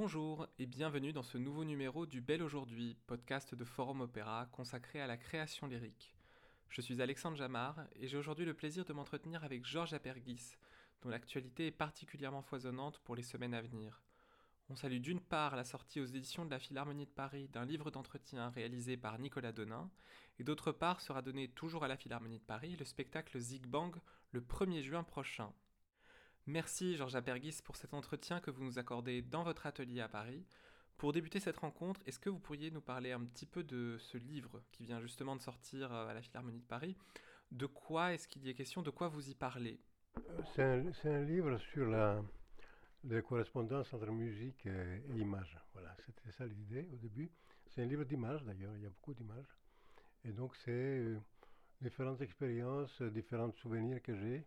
Bonjour et bienvenue dans ce nouveau numéro du Bel Aujourd'hui, podcast de Forum Opéra consacré à la création lyrique. Je suis Alexandre Jamard et j'ai aujourd'hui le plaisir de m'entretenir avec Georges Apergis, dont l'actualité est particulièrement foisonnante pour les semaines à venir. On salue d'une part la sortie aux éditions de la Philharmonie de Paris d'un livre d'entretien réalisé par Nicolas Donin, et d'autre part sera donné toujours à la Philharmonie de Paris le spectacle Zig Bang le 1er juin prochain. Merci Georges Apergis pour cet entretien que vous nous accordez dans votre atelier à Paris. Pour débuter cette rencontre, est-ce que vous pourriez nous parler un petit peu de ce livre qui vient justement de sortir euh, à la Philharmonie de Paris? De quoi est-ce qu'il y est question? De quoi vous y parlez? C'est un, livre sur la, correspondance entre musique et, image. Voilà, c'était ça l'idée au début. C'est un livre d'images d'ailleurs, il y a beaucoup d'images. Et donc c'est euh, différentes expériences, différents souvenirs que j'ai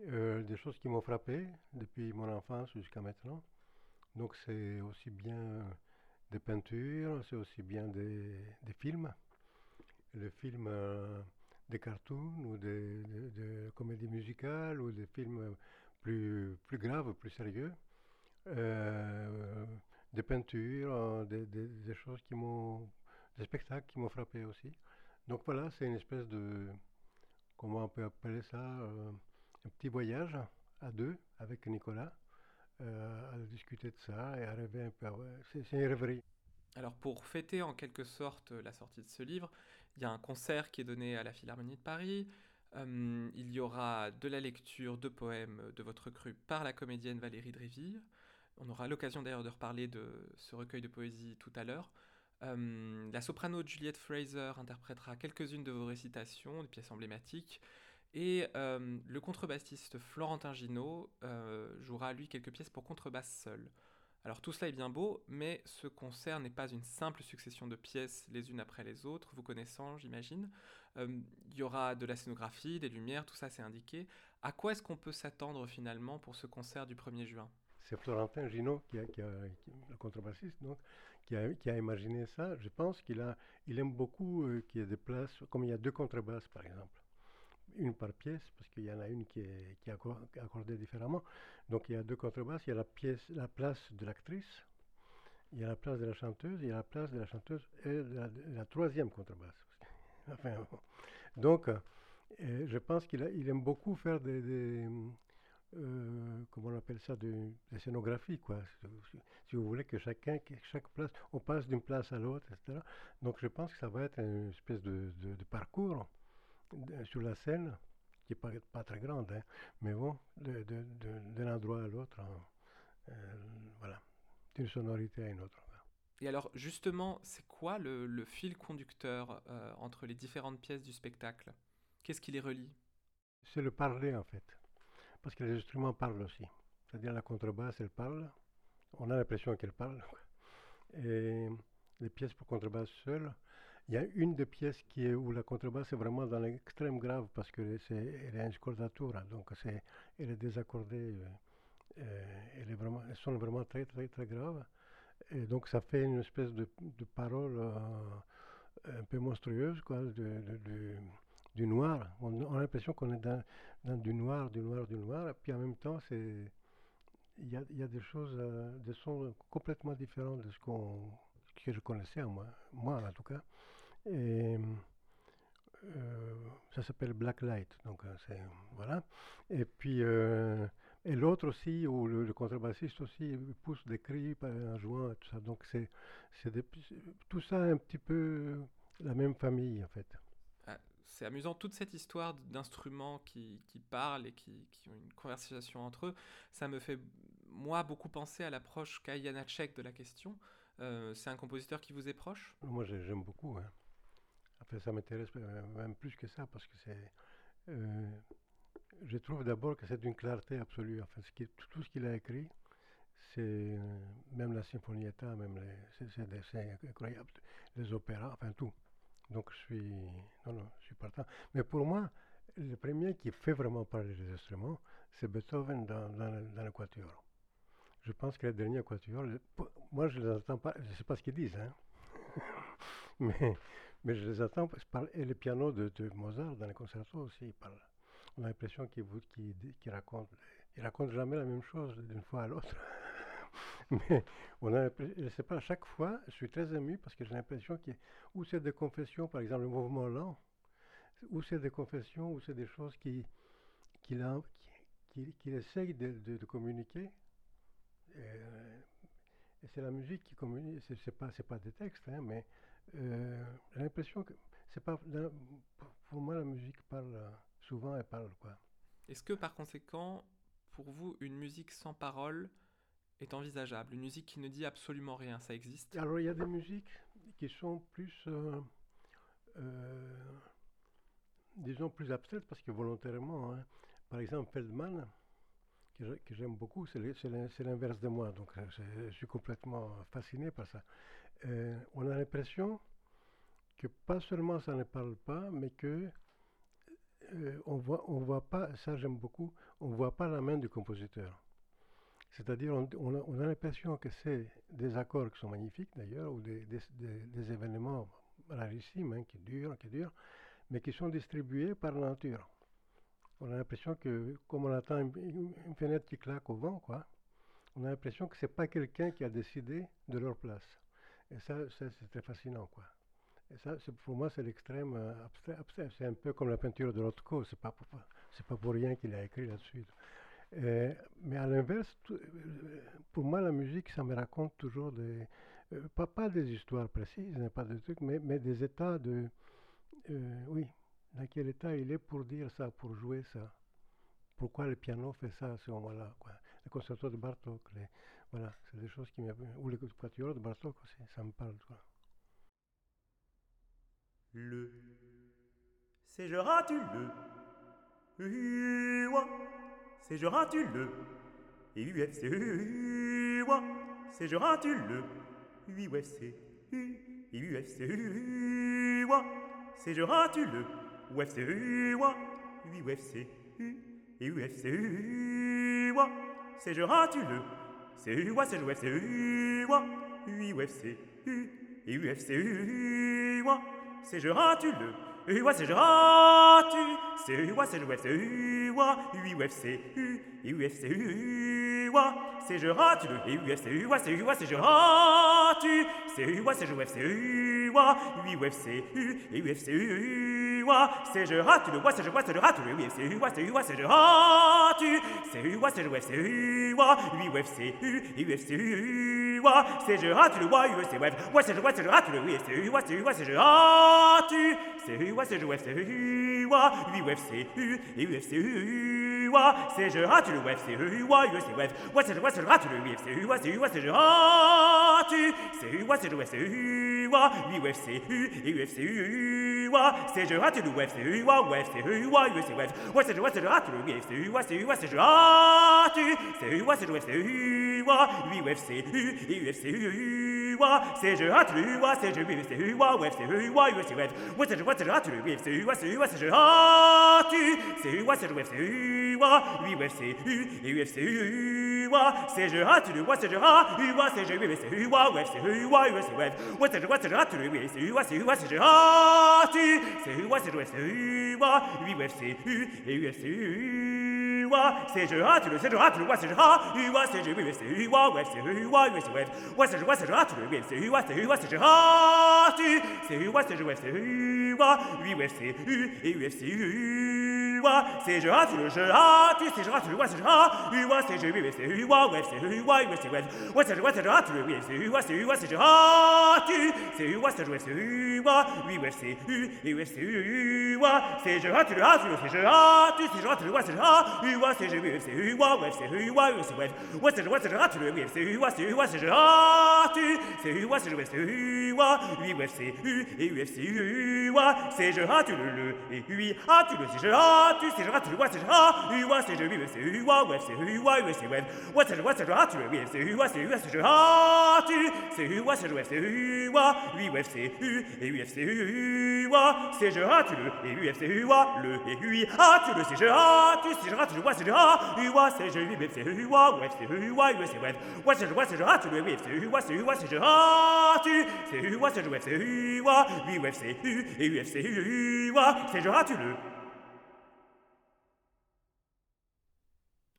euh, des choses qui m'ont frappé depuis mon enfance jusqu'à maintenant. Donc c'est aussi bien des peintures, c'est aussi bien des, films, les films euh, des cartoons ou des, comédies musicales ou des films plus, plus graves, plus sérieux, euh, des peintures, des, des, choses qui m'ont, des spectacles qui m'ont frappé aussi. Donc voilà, c'est une espèce de, comment on peut appeler ça un petit voyage à deux avec Nicolas, euh, à discuter de ça et à rêver un peu. C'est une rêverie. Alors pour fêter en quelque sorte la sortie de ce livre, il y a un concert qui est donné à la Philharmonie de Paris. Euh, il y aura de la lecture de poèmes de votre cru par la comédienne Valérie Dréville. On aura l'occasion d'ailleurs de reparler de ce recueil de poésie tout à l'heure. Euh, la soprano Juliette Fraser interprétera quelques-unes de vos récitations, des pièces emblématiques. Et euh, le contrebassiste Florentin Ginaud euh, jouera lui quelques pièces pour contrebasse seul. Alors tout cela est bien beau, mais ce concert n'est pas une simple succession de pièces les unes après les autres, vous connaissant j'imagine. Euh, il y aura de la scénographie, des lumières, tout ça c'est indiqué. À quoi est-ce qu'on peut s'attendre finalement pour ce concert du 1er juin? C'est Florentin Ginaud, qui, a, le contrebassiste, donc, qui a, imaginé ça. Je pense qu'il il aime beaucoup qu'il y ait des places, comme il y a deux contrebasses par exemple une par pièce, parce qu'il y en a une qui est, accordée différemment. Donc il y a deux contrebasses, il y a la, pièce, la place de l'actrice, il y a la place de la chanteuse, il y a la place de la chanteuse et la, troisième contrebasse. enfin, donc, euh, je pense qu'il il aime beaucoup faire des, euh, comment on appelle ça, des, scénographies, quoi. Si, vous voulez que chacun, chaque place, on passe d'une place à l'autre, etc. Donc je pense que ça va être une espèce de, de parcours sur la scène, qui n'est pas, pas, très grande, hein, mais bon, d'un endroit à l'autre, hein, euh, voilà, d'une sonorité à une autre. Et alors justement, c'est quoi le, fil conducteur euh, entre les différentes pièces du spectacle? Qu'est-ce qui les relie? C'est le parler en fait, parce que les instruments parlent aussi. C'est-à-dire la contrebasse, elle parle, on a l'impression qu'elle parle, et les pièces pour contrebasse seules, il y a une des pièces qui est où la contrebasse est vraiment dans l'extrême grave parce que c'est elle est scordatura, donc c'est elle est désaccordée, euh, euh, elle est vraiment, elles sont vraiment très très très graves. Et donc ça fait une espèce de, parole euh, un peu monstrueuse quoi, de, du noir. On, a l'impression qu'on est dans, dans, du noir, du noir, du noir. Et puis en même temps, c'est il y a, y a, des choses, des sons complètement différents de ce qu'on que je connaissais, moi, moi en tout cas. Et euh, ça s'appelle Blacklight, donc euh, c'est voilà. Et puis euh, et l'autre aussi, où le, contrebassiste aussi pousse des cris en jouant, tout ça. Donc c'est c'est tout ça un petit peu la même famille en fait. Ah, c'est amusant toute cette histoire d'instruments qui, qui, parlent et qui, qui, ont une conversation entre eux. Ça me fait moi beaucoup penser à l'approche qu'a Janacek de la question. c'est un compositeur qui vous est proche? Moi j'aime beaucoup. Hein. Après, ça m'intéresse même plus que ça parce que c'est. Euh, je trouve d'abord que c'est d'une clarté absolue. Enfin, tout ce qu'il a écrit, c'est euh, même la Sinfonietta, même les, c'est, incroyable, les opéras, enfin tout. Donc je suis, non, non, je suis partant. Mais pour moi, le premier qui fait vraiment parler des instruments, c'est Beethoven dans, dans, dans le quatuor. Je pense que les derniers quatuors, moi je ne les entends pas, je ne sais pas ce qu'ils disent, hein. mais, mais je les attends. Et le piano de, Mozart dans les concertos aussi. On a l'impression qu'il qu raconte. Il raconte jamais la même chose d'une fois à l'autre. Mais on a, je sais pas, à chaque fois, je suis très ému parce que j'ai l'impression qu'il ou c'est des confessions, par exemple le mouvement lent, ou c'est des confessions, ou c'est des choses qui, qu'il qui, qui, essaye de, communiquer. Euh, et, c'est la musique qui communique, c'est, pas, pas des textes, hein, mais j'ai l'impression que c'est pas, pour moi la musique parle souvent, elle parle quoi. Est-ce que par conséquent, pour vous, une musique sans parole est envisageable? Une musique qui ne dit absolument rien, ça existe? Alors il y a des musiques qui sont plus, euh, euh, disons, plus abstraites parce que volontairement, hein. par exemple Feldman, que j'aime beaucoup, c'est l'inverse de moi, donc euh, je, suis complètement fasciné par ça. On a l'impression que pas seulement ça ne parle pas, mais que on voit, on voit pas, ça j'aime beaucoup, on voit pas la main du compositeur. C'est-à-dire, on, a, l'impression que c'est des accords qui sont magnifiques d'ailleurs, ou des, événements rarissimes, hein, qui durent, qui durent, mais qui sont distribués par la nature. On a l'impression que, comme on attend une, fenêtre qui claque au vent, quoi, on a l'impression que ce n'est pas quelqu'un qui a décidé de leur place. Et ça, c'est très fascinant, quoi. Et ça, pour moi, c'est l'extrême euh, abstrait, C'est un peu comme la peinture de Rothko. C'est pas c'est pas pour rien qu'il a écrit là-dessus. Euh, mais à l'inverse, euh, pour moi, la musique, ça me raconte toujours des. Pas, pas des histoires précises, hein, pas des trucs, mais, mais des états de. oui, dans quel état il est pour dire ça, pour jouer ça. Pourquoi le piano fait ça à ce moment-là Le concerto de Bartok, voilà, c'est des choses qui me. Ou le quatuor de Bartok aussi, ça me parle. Quoi. Le. C'est rate le? C'est tu le? Et UFC, c'est tu le? UFC, et UFC, c'est tu le? UFC, UFC, et c'est tu le? C'est moi, c'est UFC, UFC, et UFC, c'est je tu le. U, c'est je tu. C'est moi, c'est UFC, UFC, U, UFC, U, c'est je rate le, UFC, U, c'est U, c'est je rate, c'est U, c'est UFC, U, UFC, U, UFC, U, c'est je rate le, c'est je vois, c'est je rate le, UFC, U, c'est U, c'est je rate, c'est U, c'est je UFC, U, UFC, U, et UFC, U, c'est je rate le, UFC, ouais, ouais, c'est je vois, c'est je rate le, oui, c'est U, c'est U, c'est je rate, c'est U, c'est je UFC, U, UFC, U, et UFC, U, c'est je rate le web, c'est UFC web, ouais c'est ouais c'est je rate le web, c'est UFC c'est je rate, c'est ouais c'est je web, c'est UFC et UFC c'est je rate le c'est web, c'est UFC web, ouais c'est ouais c'est je rate le c'est c'est c'est je c'est c'est je web, c'est UFC et UFC c'est je le c'est web, c'est c'est ouais c'est ouais c'est le c'est c'est c'est je c'est c'est c'est ouais, c'est U, et U, c'est U, c'est je rate le je rate, U, je, oui, c'est U, ouais, c'est U, ouais, c'est je, ouais, c'est je rate le, c'est U, c'est U, c'est je rate, c'est U, c'est je, ouais, c'est U, ouais, c'est U, et U, c'est U, c'est je rate le, c'est je rate le, ouais, c'est je rate, U, c'est je, oui, c'est U, ouais, c'est U, ouais, c'est ouais, ouais, c'est je, ouais, c'est je rate le, c'est U, c'est U, c'est je rate, c'est U, c'est je, ouais, c'est U, oui, ouais, c'est U, et U, c'est U, c'est je rate le, je tu je tu vois c'est je u c'est je oui c'est u wa ouais c'est u wa ouais c'est ouais c'est ouais c'est je tu oui c'est u wa c'est u wa c'est je tu c'est u wa c'est je c'est u wa oui ouais c'est u et ouais c'est u wa c'est je tu le ha tu c'est je ha tu c'est je tu le c'est je ha u wa c'est je oui c'est u wa ouais c'est u wa ouais c'est ouais ouais c'est je ouais c'est je tu le oui c'est u wa c'est c'est je ha tu c'est u wa c'est je ouais c'est u wa oui ouais c'est u et ouais c'est u wa c'est je ha tu le le et oui ha tu le c'est je c'est je c'est je c'est je c'est c'est c'est c'est c'est ah c'est c'est c'est je ah c'est c'est c'est c'est et c'est c'est ah le et c'est le et ah le c'est je ah c'est je ah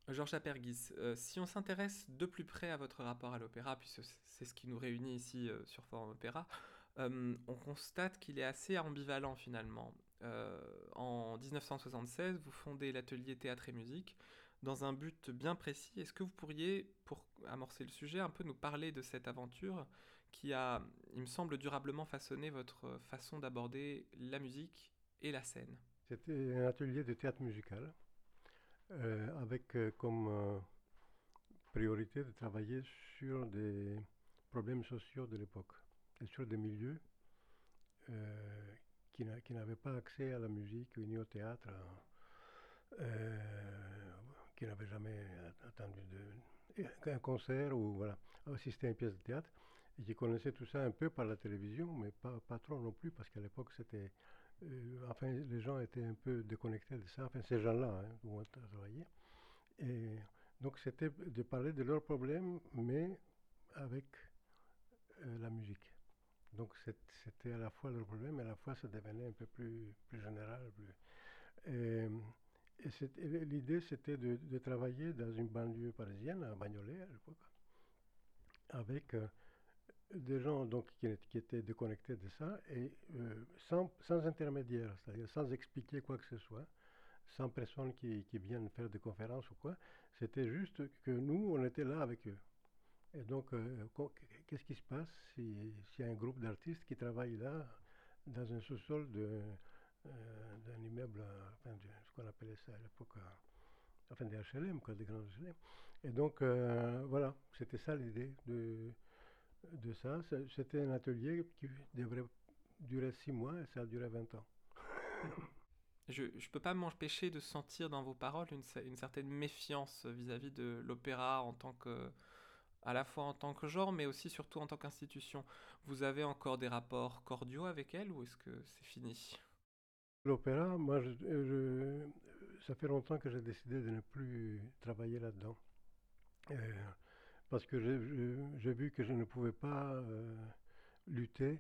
Georges Apergis, euh, si on s'intéresse de plus près à votre rapport à l'opéra, puisque c'est ce qui nous réunit ici euh, sur Forum Opéra, euh, on constate qu'il est assez ambivalent finalement. En 1976, vous fondez l'atelier Théâtre et Musique dans un but bien précis. Est-ce que vous pourriez, pour amorcer le sujet, un peu nous parler de cette aventure qui a, il me semble, durablement façonné votre façon d'aborder la musique et la scène? C'était un atelier de théâtre musical euh, avec euh, comme euh, priorité de travailler sur des problèmes sociaux de l'époque et sur des milieux qui n'avaient pas accès à la musique ni au théâtre, qui n'avaient jamais attendu un concert ou voilà, assisté à une pièce de théâtre et qui connaissaient tout ça un peu par la télévision, mais pas, pas trop non plus, parce qu'à l'époque, c'était euh, enfin, les gens étaient un peu déconnectés de ça, enfin, ces gens-là, hein, où on travaillait. Et donc, c'était de parler de leurs problèmes, mais avec euh, la musique. Donc, c'était à la fois leur problème, et à la fois, ça devenait un peu plus, plus général. Et, l'idée, c'était de, travailler dans une banlieue parisienne, à Bagnolet à l'époque, avec euh, des gens donc, qui, étaient déconnectés de ça et euh, sans, sans, intermédiaire, c'est-à-dire sans expliquer quoi que ce soit, sans personne qui, qui vienne faire des conférences ou quoi. C'était juste que nous, on était là avec eux. Et donc, euh, qu'est-ce qui se passe s'il y a un groupe d'artistes qui travaillent là, dans un sous-sol euh, d'un immeuble, enfin, ce qu'on appelait ça à l'époque, enfin des HLM, quoi, des grands HLM. Et donc, voilà, c'était ça l'idée de ça. C'était un atelier qui devrait durer six mois et ça a duré 20 ans. Je ne peux pas m'empêcher de sentir dans vos paroles une certaine méfiance vis-à-vis de l'opéra en tant que à la fois en tant que genre, mais aussi surtout en tant qu'institution. Vous avez encore des rapports cordiaux avec elle ou est-ce que c'est fini? L'opéra, moi, ça fait longtemps que j'ai décidé de ne plus travailler là-dedans. Euh, parce que j'ai vu que je ne pouvais pas euh, lutter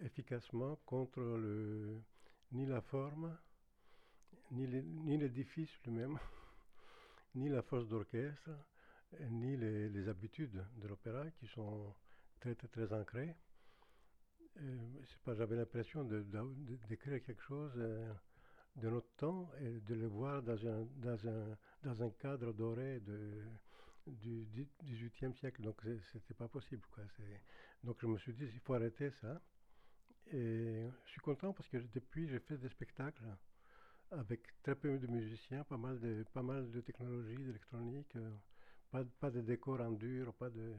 efficacement contre le, ni la forme, ni l'édifice lui-même, ni la force d'orchestre, ni les, habitudes de l'opéra qui sont très très, très ancrées. J'avais l'impression d'écrire quelque chose euh, de notre temps et de le voir dans un, dans un, dans un cadre doré de, du XVIIIe siècle, donc c'était pas possible. Quoi. Donc je me suis dit, il faut arrêter ça. Et je suis content parce que depuis, j'ai fait des spectacles avec très peu de musiciens, pas mal de, pas mal de technologies, d'électronique, euh, pas, pas de décors en dur, pas de,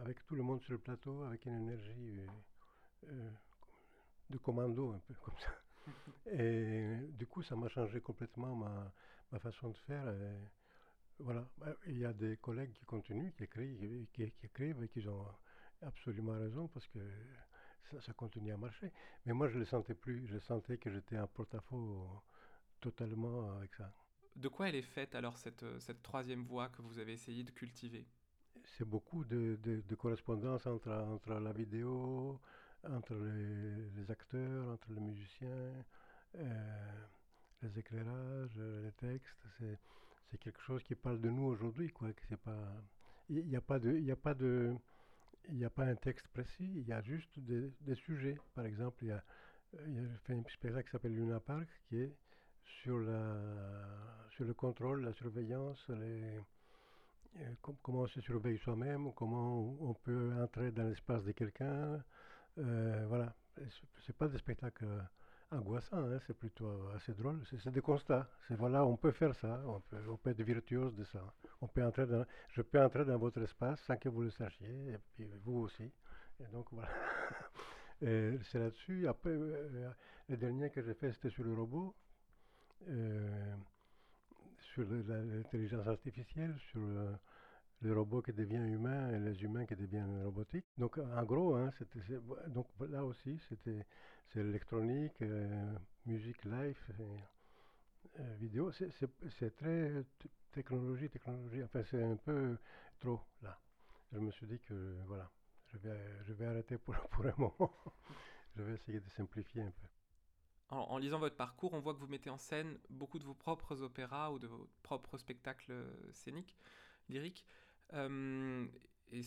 avec tout le monde sur le plateau, avec une énergie euh, euh, de commando, un peu comme ça. Et du coup, ça m'a changé complètement ma, ma façon de faire. Voilà, bah, il y a des collègues qui continuent, qui écrivent, qui, écrivent et qui ont absolument raison parce que ça, continue à marcher. Mais moi, je ne le sentais plus. Je sentais que j'étais en porte-à-faux totalement avec ça. De quoi elle est faite alors cette, cette troisième voie que vous avez essayé de cultiver? C'est beaucoup de, de, correspondance entre, entre la vidéo, entre les, acteurs, entre les musiciens, euh, les éclairages, les textes. C'est quelque chose qui parle de nous aujourd'hui, il n'y a pas de, a a pas un texte précis. Il y a juste des, des sujets. Par exemple, il y a, il a un spectacle qui s'appelle Luna Park, qui est sur la, sur le contrôle, la surveillance, les, euh, comment on se surveille soi-même, comment on peut entrer dans l'espace de quelqu'un. Euh, voilà, c'est pas des spectacles angoissant, hein, c'est plutôt assez drôle. C'est des constats. C'est voilà, on peut faire ça, on peut, être virtuose de ça. On peut entrer dans, je peux entrer dans votre espace sans que vous le sachiez, et puis vous aussi. Et donc voilà. c'est là-dessus. Après, euh, le dernier que j'ai fait, c'était sur le robot, euh, sur l'intelligence artificielle, sur le robot qui devient humain et les humains qui deviennent robotiques. Donc en gros, hein, donc là aussi, c'est électronique, euh, musique live, euh, vidéo. C'est très technologie, technologie. Enfin, c'est un peu trop là. Je me suis dit que voilà, je vais, je vais arrêter pour, pour un moment. je vais essayer de simplifier un peu. En, lisant votre parcours, on voit que vous mettez en scène beaucoup de vos propres opéras ou de vos propres spectacles scéniques, lyriques. et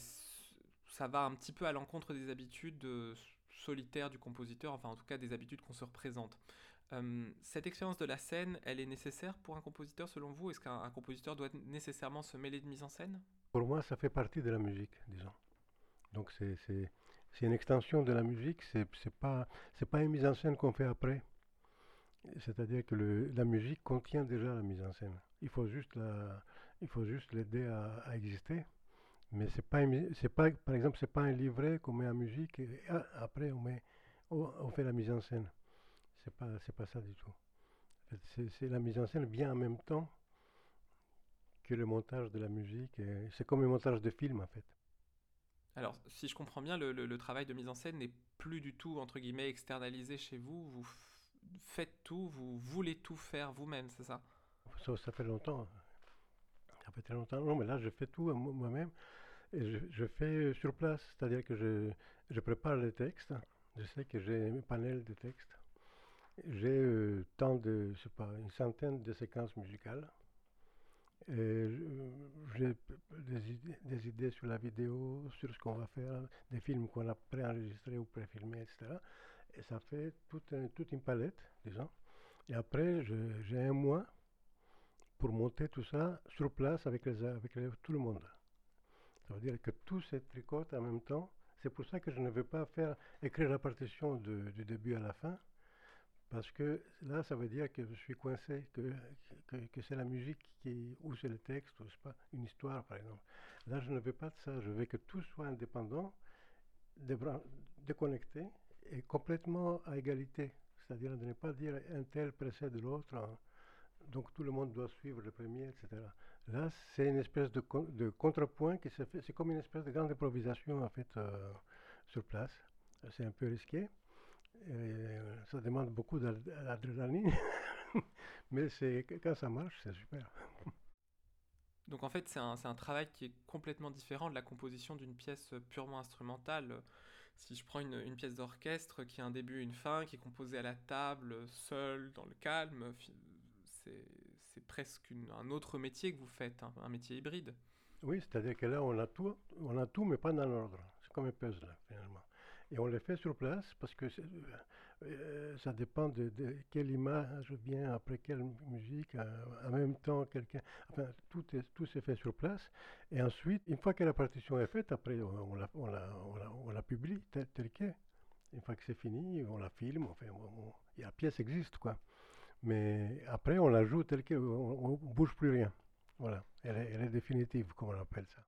ça va un petit peu à l'encontre des habitudes solitaires du compositeur, enfin en tout cas des habitudes qu'on se représente. cette expérience de la scène, elle est nécessaire pour un compositeur selon vous? Est-ce qu'un compositeur doit nécessairement se mêler de mise en scène? Pour moi, ça fait partie de la musique, disons. Donc c'est une extension de la musique, c'est pas, pas une mise en scène qu'on fait après. C'est-à-dire que le, la musique contient déjà la mise en scène. Il faut juste il faut juste l'aider à, exister. Mais c'est pas, c'est pas, par exemple, c'est pas un livret qu'on met en musique et ah, après on met, on, fait la mise en scène. C'est pas, c'est pas ça du tout. C'est la mise en scène bien en même temps que le montage de la musique. C'est comme un montage de film en fait. Alors, si je comprends bien, le, travail de mise en scène n'est plus du tout, entre guillemets, externalisé chez vous. Vous faites tout, vous voulez tout faire vous-même, c'est ça, ça fait longtemps. Ça fait très longtemps. Non, mais là, je fais tout moi-même. Et je, fais sur place, c'est-à-dire que je, je, prépare les textes. Je sais que j'ai un panel de textes. J'ai euh, tant de, je sais pas, une centaine de séquences musicales. J'ai des idées, sur la vidéo, sur ce qu'on va faire, des films qu'on a préenregistrés ou préfilmés, etc. Et ça fait toute, une palette, disons. Et après, j'ai un mois pour monter tout ça sur place avec, avec tout le monde. Ça veut dire que tout se tricote en même temps. C'est pour ça que je ne veux pas faire écrire la partition du début à la fin, parce que là, ça veut dire que je suis coincé, que, que, c'est la musique qui, ou c'est le texte, ou c'est pas une histoire, par exemple. Là, je ne veux pas de ça. Je veux que tout soit indépendant, déconnecté et complètement à égalité. C'est-à-dire de ne pas dire un tel précède l'autre, hein. donc tout le monde doit suivre le premier, etc. Là, c'est une espèce de, contrepoint qui se fait, c'est comme une espèce de grande improvisation en fait euh, sur place. C'est un peu risqué, euh, ça demande beaucoup d'adrénaline, mais quand ça marche, c'est super. Donc en fait, c'est un, travail qui est complètement différent de la composition d'une pièce purement instrumentale. Si je prends une, pièce d'orchestre qui a un début et une fin, qui est composée à la table, seule, dans le calme, c'est, c'est presque un autre métier que vous faites, hein, un métier hybride. Oui, c'est-à-dire que là, on a tout, on a tout mais pas dans l'ordre. C'est comme un puzzle, finalement. Et on les fait sur place parce que euh, ça dépend de, quelle image vient après quelle musique, euh, en même temps quelqu'un. Enfin, tout, tout s'est fait sur place. Et ensuite, une fois que la partition est faite, après on, la, on, la, on, la, publie telle, telle qu'elle. Une fois que c'est fini, on la filme, enfin, la pièce existe quoi. Mais après, on la joue telle qu'elle, on ne bouge plus rien. Voilà, elle est, elle est définitive, comme on appelle ça.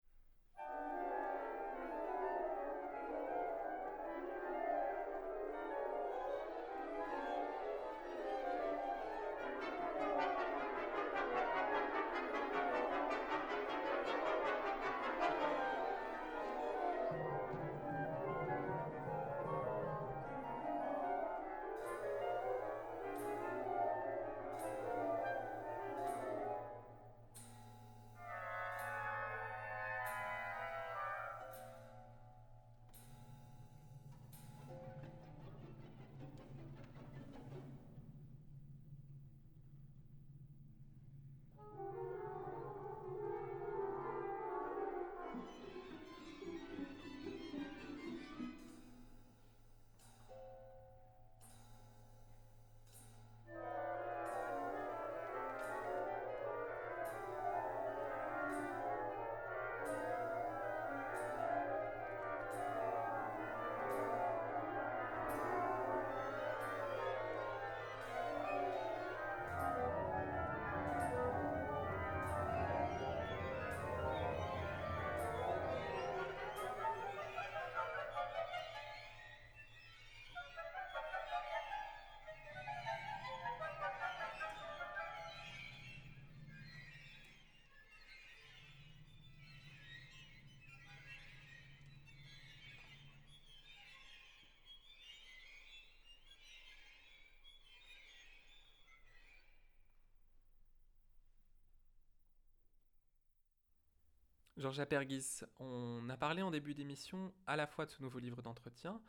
Georges Apergis, on a parlé en début d'émission à la fois de ce nouveau livre d'entretien,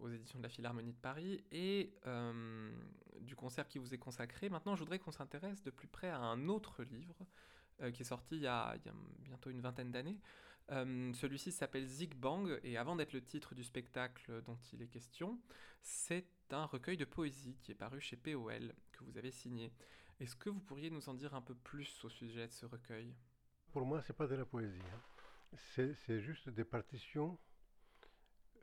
aux éditions de la Philharmonie de Paris et du concert qui vous est consacré. Maintenant, je voudrais qu'on s'intéresse de plus près à un autre livre qui est sorti il y a, il y a bientôt une vingtaine d'années. Celui-ci s'appelle Zig Bang et avant d'être le titre du spectacle dont il est question, c'est un recueil de poésie qui est paru chez POL que vous avez signé. Est-ce que vous pourriez nous en dire un peu plus au sujet de ce recueil? Pour moi, c'est pas de la poésie. Hein. C'est juste des partitions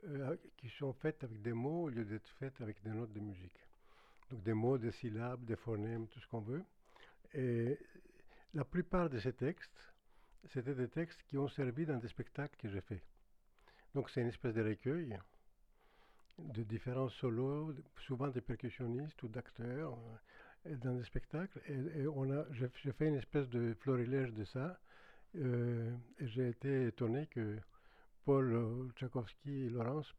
euh, qui sont faites avec des mots au lieu d'être faites avec des notes de musique. Donc des mots, des syllabes, des phonèmes, tout ce qu'on veut. Et la plupart de ces textes, c'était des textes qui ont servi dans des spectacles que j'ai faits. Donc c'est une espèce de recueil de différents solos, souvent des percussionnistes ou d'acteurs, dans des spectacles. Et, on a, j'ai, fait une espèce de florilège de ça. Euh, j'ai été étonné que Paul Tchaikovsky et Laurence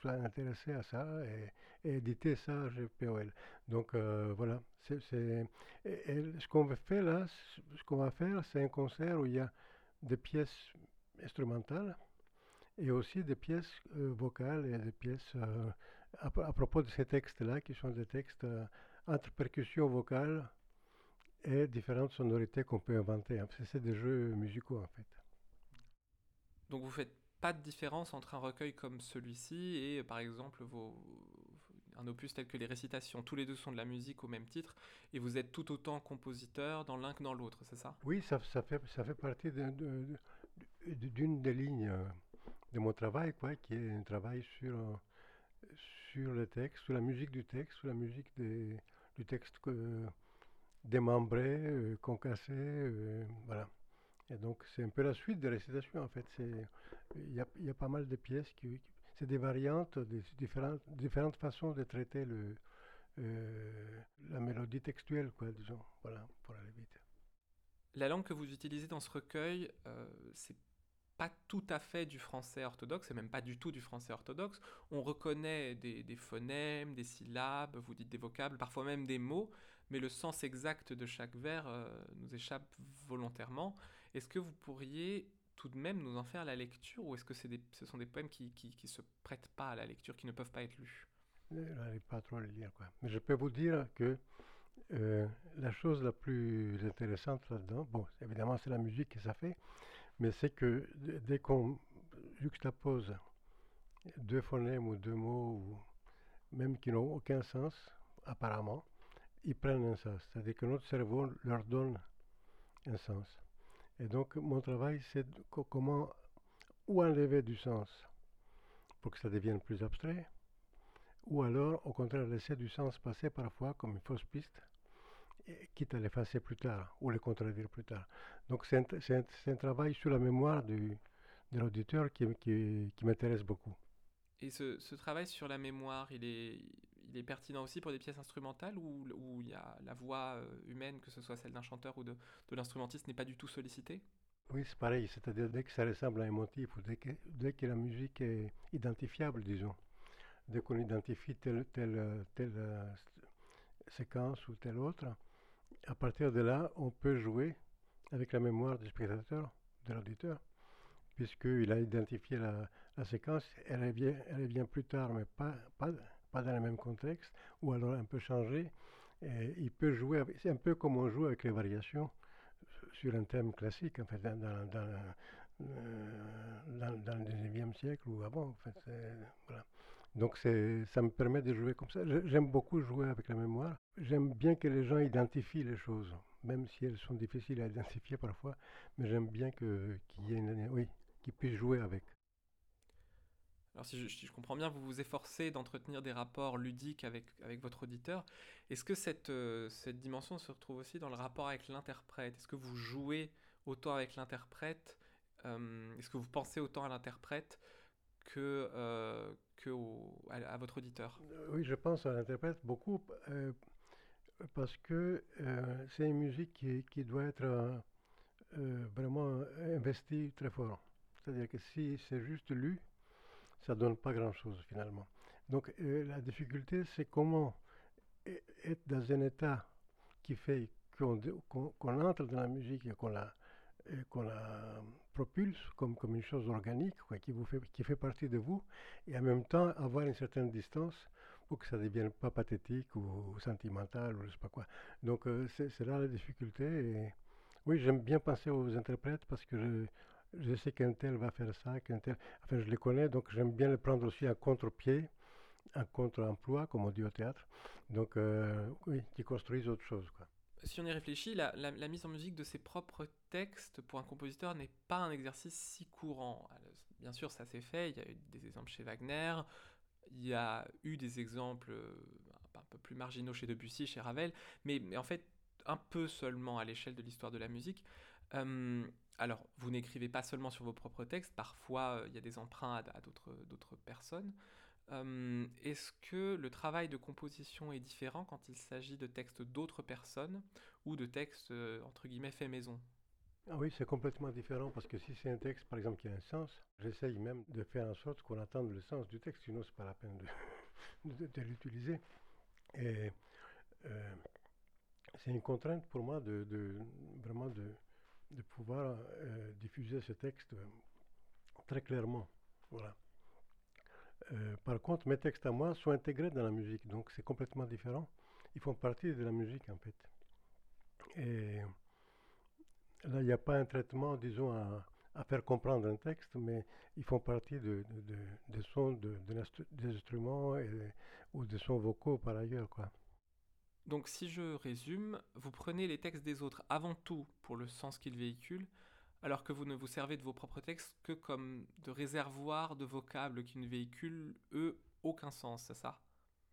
soient intéressés à ça et, et éditer ça chez POL. Donc euh, voilà, ce qu'on va faire c'est un concert où il y a des pièces instrumentales et aussi des pièces euh, vocales et des pièces à, à, propos de ces textes-là qui sont des textes entre percussion vocale et différentes sonorités qu'on peut inventer. Hein. C'est des jeux musicaux en fait. Donc vous faites pas de différence entre un recueil comme celui-ci et par exemple vos, un opus tel que les récitations. Tous les deux sont de la musique au même titre et vous êtes tout autant compositeur dans l'un que dans l'autre, c'est ça? Oui, ça, ça, fait, ça fait partie d'une des lignes euh, de mon travail, quoi, qui est un travail sur, euh, sur le texte, sur la musique du texte, sur la musique des, du texte démembré, euh, concassé, euh, voilà. Et donc c'est un peu la suite de récitation en fait. Il y a, pas mal de pièces qui, c'est des variantes, des différentes, différentes façons de traiter le, euh, la mélodie textuelle, quoi, disons, voilà, pour aller vite. La langue que vous utilisez dans ce recueil, c'est pas tout à fait du français orthodoxe, et même pas du tout du français orthodoxe. On reconnaît des, phonèmes, des syllabes, vous dites des vocables, parfois même des mots, mais le sens exact de chaque vers euh, nous échappe volontairement. Est-ce que vous pourriez tout de même nous en faire la lecture, ou est-ce que ce sont des poèmes qui, qui, se prêtent pas à la lecture, qui ne peuvent pas être lus? Je n'arrive pas trop à les lire. Mais je peux vous dire que euh, la chose la plus intéressante là-dedans, bon, évidemment c'est la musique que ça fait, mais c'est que dès qu'on juxtapose deux phonèmes ou deux mots, ou même qui n'ont aucun sens, apparemment, ils prennent un sens. C'est-à-dire que notre cerveau leur donne un sens. Et donc, mon travail, c'est comment ou enlever du sens pour que ça devienne plus abstrait, ou alors, au contraire, laisser du sens passer parfois comme une fausse piste quitte à l'effacer plus tard ou le contredire plus tard. Donc c'est un, travail sur la mémoire du, de l'auditeur qui, qui, qui m'intéresse beaucoup. Et ce, ce, travail sur la mémoire, il est, il est pertinent aussi pour des pièces instrumentales où, où il y a la voix euh, humaine, que ce soit celle d'un chanteur ou de, de l'instrumentiste, n'est pas du tout sollicitée? Oui, c'est pareil. C'est-à-dire dès que ça ressemble à un motif dès que, dès que la musique est identifiable, disons, dès qu'on identifie telle, telle, telle, euh, séquence ou telle autre, à partir de là, on peut jouer avec la mémoire du spectateur, de l'auditeur, puisqu'il a identifié la, séquence, elle vient, elle vient plus tard, mais pas, pas dans le même contexte, ou alors un peu changé. Et il peut jouer, c'est un peu comme on joue avec les variations sur un thème classique, en fait, dans, dans, euh, le 19e siècle ou avant. En fait, voilà. Donc ça me permet de jouer comme ça. J'aime beaucoup jouer avec la mémoire. J'aime bien que les gens identifient les choses, même si elles sont difficiles à identifier parfois. Mais j'aime bien qu'il une, oui, qu'ils puissent jouer avec. Alors si je, comprends bien, vous vous efforcez d'entretenir des rapports ludiques avec, avec votre auditeur. Est-ce que cette, euh, cette dimension se retrouve aussi dans le rapport avec l'interprète? Est-ce que vous jouez autant avec l'interprète euh, Est-ce que vous pensez autant à l'interprète que, euh, que à, votre auditeur? Oui, je pense à l'interprète beaucoup parce que c'est une musique qui, qui doit être vraiment investie très fort. C'est-à-dire que si c'est juste lu, ça donne pas grand-chose finalement. Donc la difficulté, c'est comment être dans un état qui fait qu'on entre dans la musique et qu'on la propulse comme, comme une chose organique, qui, vous fait, qui fait partie de vous, et en même temps avoir une certaine distance pour que ça ne devienne pas pathétique ou, sentimental ou je sais pas quoi. Donc c'est là la difficulté. Oui, j'aime bien penser aux interprètes parce que je sais qu'un tel va faire ça, qu'un tel... Enfin, je les connais, donc j'aime bien les prendre aussi à contre-pied, un contre-emploi, comme on dit au théâtre. Donc, euh, oui, qui construisent autre chose. Si on y réfléchit, la, mise en musique de ses propres textes pour un compositeur n'est pas un exercice si courant. bien sûr, ça s'est fait, il y a eu des exemples chez Wagner, il y a eu des exemples euh, un peu plus marginaux chez Debussy, chez Ravel, mais en fait, un peu seulement à l'échelle de l'histoire de la musique. Euh, alors, vous n'écrivez pas seulement sur vos propres textes, parfois euh, il y a des emprunts à, d'autres personnes. Euh, est-ce que le travail de composition est différent quand il s'agit de textes d'autres personnes ou de textes entre guillemets faits maison? Ah oui, c'est complètement différent parce que si c'est un texte, par exemple, qui a un sens, j'essaye même de faire en sorte qu'on attende le sens du texte, sinon c'est pas la peine de, l'utiliser. Et c'est une contrainte pour moi de, vraiment de, pouvoir euh, diffuser ce texte euh, très clairement. Voilà. Euh, par contre, mes textes à moi sont intégrés dans la musique, donc c'est complètement différent. Ils font partie de la musique en fait. Et là, il n'y a pas un traitement, disons, à, faire comprendre un texte, mais ils font partie de, des sons des instruments ou des sons vocaux par ailleurs. Quoi. Donc si je résume, vous prenez les textes des autres avant tout pour le sens qu'ils véhiculent, alors que vous ne vous servez de vos propres textes que comme de réservoir de vocables qui ne véhiculent, eux, aucun sens, c'est ça?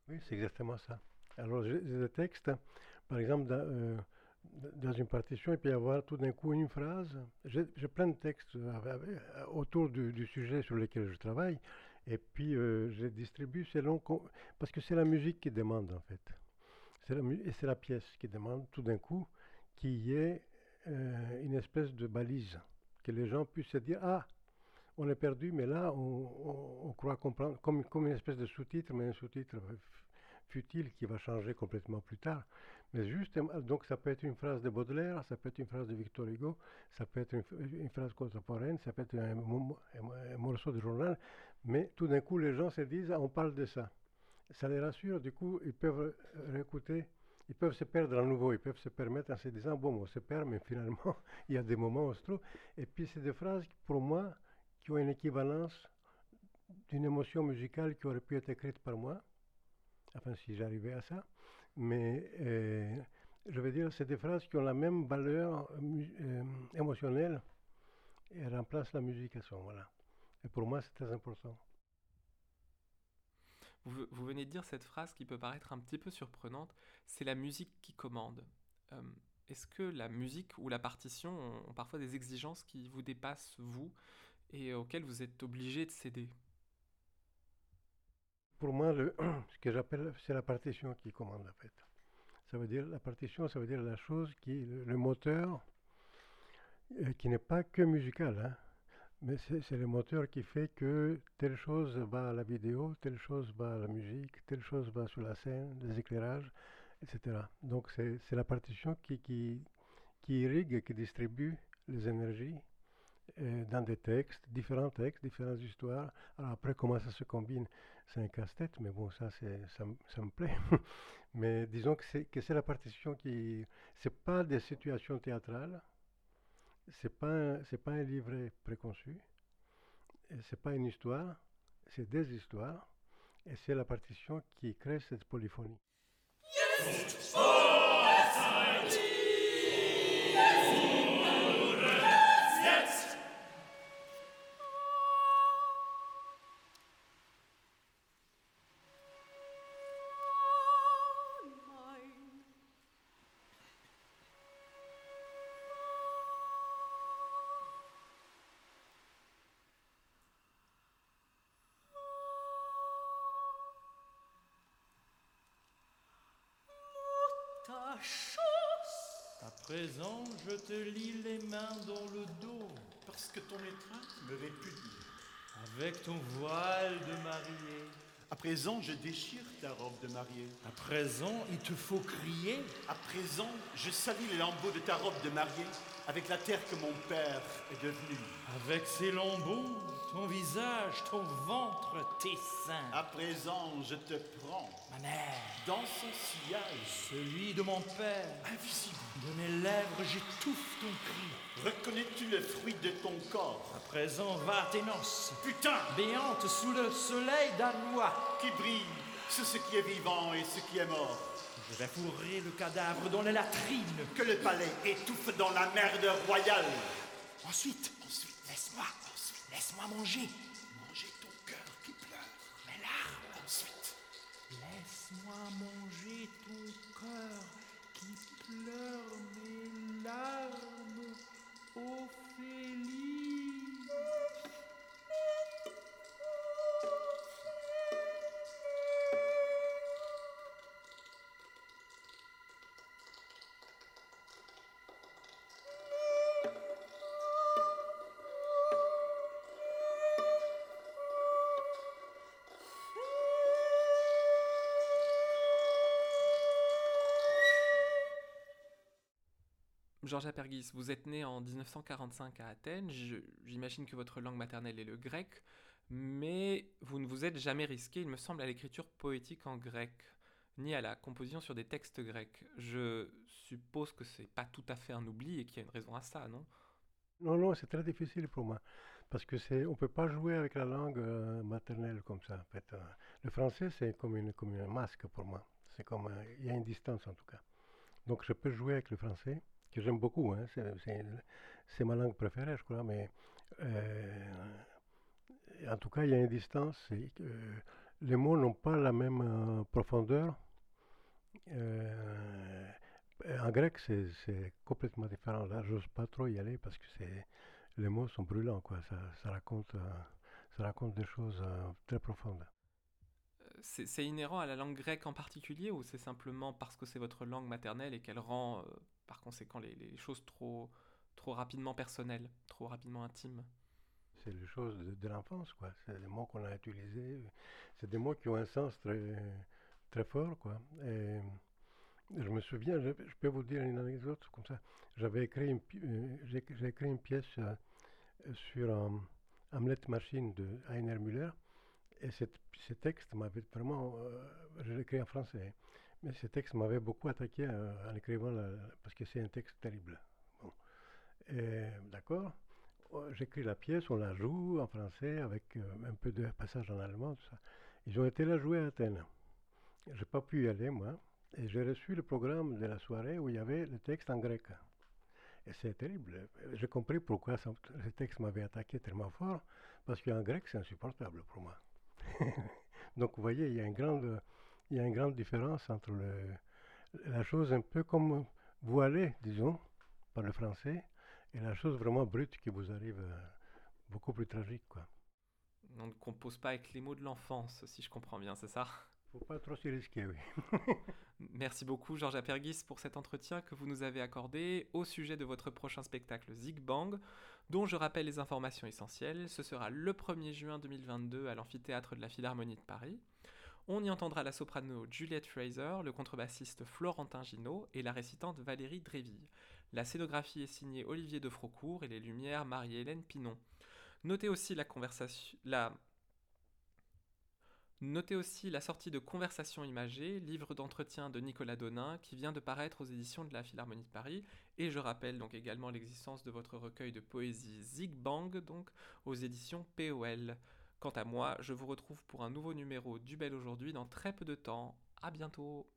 Oui, c'est exactement ça. Alors j'ai des textes, par exemple, dans, euh, dans, une partition, il peut y avoir tout d'un coup une phrase. J'ai plein de textes autour du, sujet sur lequel je travaille, et puis euh, je distribue selon... Parce que c'est la musique qui demande, en fait. Et c'est la pièce qui demande tout d'un coup qu'il y ait euh, une espèce de balise, que les gens puissent se dire Ah, on est perdu, mais là, on, croit comprendre, comme, une espèce de sous-titre, mais un sous-titre futile qui va changer complètement plus tard. Mais juste, donc ça peut être une phrase de Baudelaire, ça peut être une phrase de Victor Hugo, ça peut être une, phrase contemporaine, ça peut être un, un, morceau de journal, mais tout d'un coup, les gens se disent, ah, on parle de ça ça les rassure, du coup, ils peuvent réécouter, ils peuvent se perdre à nouveau, ils peuvent se permettre en se disant, bon, on se perd, mais finalement, il y a des moments où on se trouve. Et puis, c'est des phrases, pour moi, qui ont une équivalence d'une émotion musicale qui aurait pu être écrite par moi, enfin, si j'arrivais à ça. Mais, euh, je veux dire, c'est des phrases qui ont la même valeur euh, émotionnelle et remplacent la musique à ce moment-là. Et pour moi, c'est très important. Vous, venez de dire cette phrase qui peut paraître un petit peu surprenante, c'est la musique qui commande. Est-ce que la musique ou la partition ont, parfois des exigences qui vous dépassent, vous, et auxquelles vous êtes obligé de céder? Pour moi, ce que j'appelle, c'est la partition qui commande, en fait. Ça veut dire, la partition, ça veut dire la chose qui, le, le moteur, euh, qui n'est pas que musical, hein, mais c'est le moteur qui fait que telle chose va à la vidéo, telle chose va à la musique, telle chose va sur la scène, les éclairages, etc. Donc c'est la partition qui, qui, qui irrigue, qui distribue les énergies euh, dans des textes, différents textes, différentes histoires. Alors après, comment ça se combine C'est un casse-tête, mais bon, ça, ça, ça me plaît. mais disons que c'est la partition qui... C'est pas des situations théâtrales, c'est pas c'est pas un livret préconçu, c'est pas une histoire, c'est des histoires, et c'est la partition qui crée cette polyphonie. Je te lis les mains dans le dos. Parce que ton étreinte me répudie. Avec ton voile de mariée, À présent, je déchire ta robe de mariée. À présent, il te faut crier. À présent, je salis les lambeaux de ta robe de mariée avec la terre que mon père est devenu. Avec ces lambeaux, ton visage, ton ventre, tes seins. À présent, je te prends Ma mère, dans son sillage celui de mon père. invisible. De mes lèvres, j'étouffe ton cri. Reconnais-tu le fruit de ton corps? À présent, va à tes noces. Putain Béante sous le soleil danois. Qui brille sur ce qui est vivant et ce qui est mort. Je vais fourrer le cadavre dans les latrines. Que le palais étouffe dans la merde royale. Ensuite, ensuite, laisse-moi, laisse-moi manger. Manger ton cœur qui pleure. Mes larmes. Ensuite, Laisse-moi manger ton cœur qui pleure mes larmes, Ophélie. Georges Apergis, vous êtes né en 1945 à Athènes. J'imagine que votre langue maternelle est le grec, mais vous ne vous êtes jamais risqué, il me semble, à l'écriture poétique en grec, ni à la composition sur des textes grecs. Je suppose que c'est pas tout à fait un oubli et qu'il y a une raison à ça, non? Non, non, c'est très difficile pour moi. Parce que c'est, on peut pas jouer avec la langue euh, maternelle comme ça. En fait, Euh, le français, c'est comme, une, comme un masque pour moi. C'est comme, un- il y a une distance en tout cas. Donc je peux jouer avec le français, que j'aime beaucoup. hein, c'est, ma langue préférée, je crois. Mais euh, en tout cas, il y a une distance. Les mots n'ont pas la même euh, profondeur. Euh, en grec, c'est, complètement différent. Là, j'ose pas trop y aller parce que les mots sont brûlants, quoi. Ça, raconte, ça raconte des choses très profondes. C'est inhérent à la langue grecque en particulier ou c'est simplement parce que c'est votre langue maternelle et qu'elle rend euh, par conséquent les, les choses trop, trop rapidement personnelles, trop rapidement intimes? C'est les choses de, l'enfance, quoi. C'est des mots qu'on a utilisés. C'est des mots qui ont un sens très, très fort, quoi. Et je me souviens, je, peux vous dire une anecdote comme ça. J'avais écrit une, euh, j'ai écrit une pièce euh, sur Hamlet Machine de Heiner Müller. Et cette, ce texte m'avait vraiment. euh, je l'ai écrit en français. Mais ce texte m'avait beaucoup attaqué euh, en écrivant, parce que c'est un texte terrible. Bon. D'accord Oh, J'écris la pièce, on la joue en français avec euh, un peu de passage en allemand, tout ça. Ils ont été la jouer à Athènes. J'ai pas pu y aller, moi. Et j'ai reçu le programme de la soirée où il y avait le texte en grec. Et c'est terrible. J'ai compris pourquoi ce texte m'avait attaqué tellement fort, parce qu'en grec, c'est insupportable pour moi. Donc, vous voyez, il y a une grande, il y a une grande différence entre la chose un peu comme voilée, disons, par le français, et la chose vraiment brute qui vous arrive euh, beaucoup plus tragique, quoi. On ne compose pas avec les mots de l'enfance, si je comprends bien, c'est ça? Faut pas trop s'y risquer, oui. Merci beaucoup Georges Apergis pour cet entretien que vous nous avez accordé au sujet de votre prochain spectacle Zig Bang, dont je rappelle les informations essentielles. Ce sera le 1er juin 2022 à l'amphithéâtre de la Philharmonie de Paris. On y entendra la soprano Juliette Fraser, le contrebassiste Florentin Ginaud et la récitante Valérie Dréville. La scénographie est signée Olivier de Frocourt et les lumières Marie-Hélène Pinon. Notez aussi la conversation, la Notez aussi la sortie de Conversations imagées, livre d'entretien de Nicolas Donin, qui vient de paraître aux éditions de la Philharmonie de Paris. Et je rappelle donc également l'existence de votre recueil de poésie Zig Bang, donc aux éditions POL. Quant à moi, je vous retrouve pour un nouveau numéro du Bel aujourd'hui dans très peu de temps. À bientôt!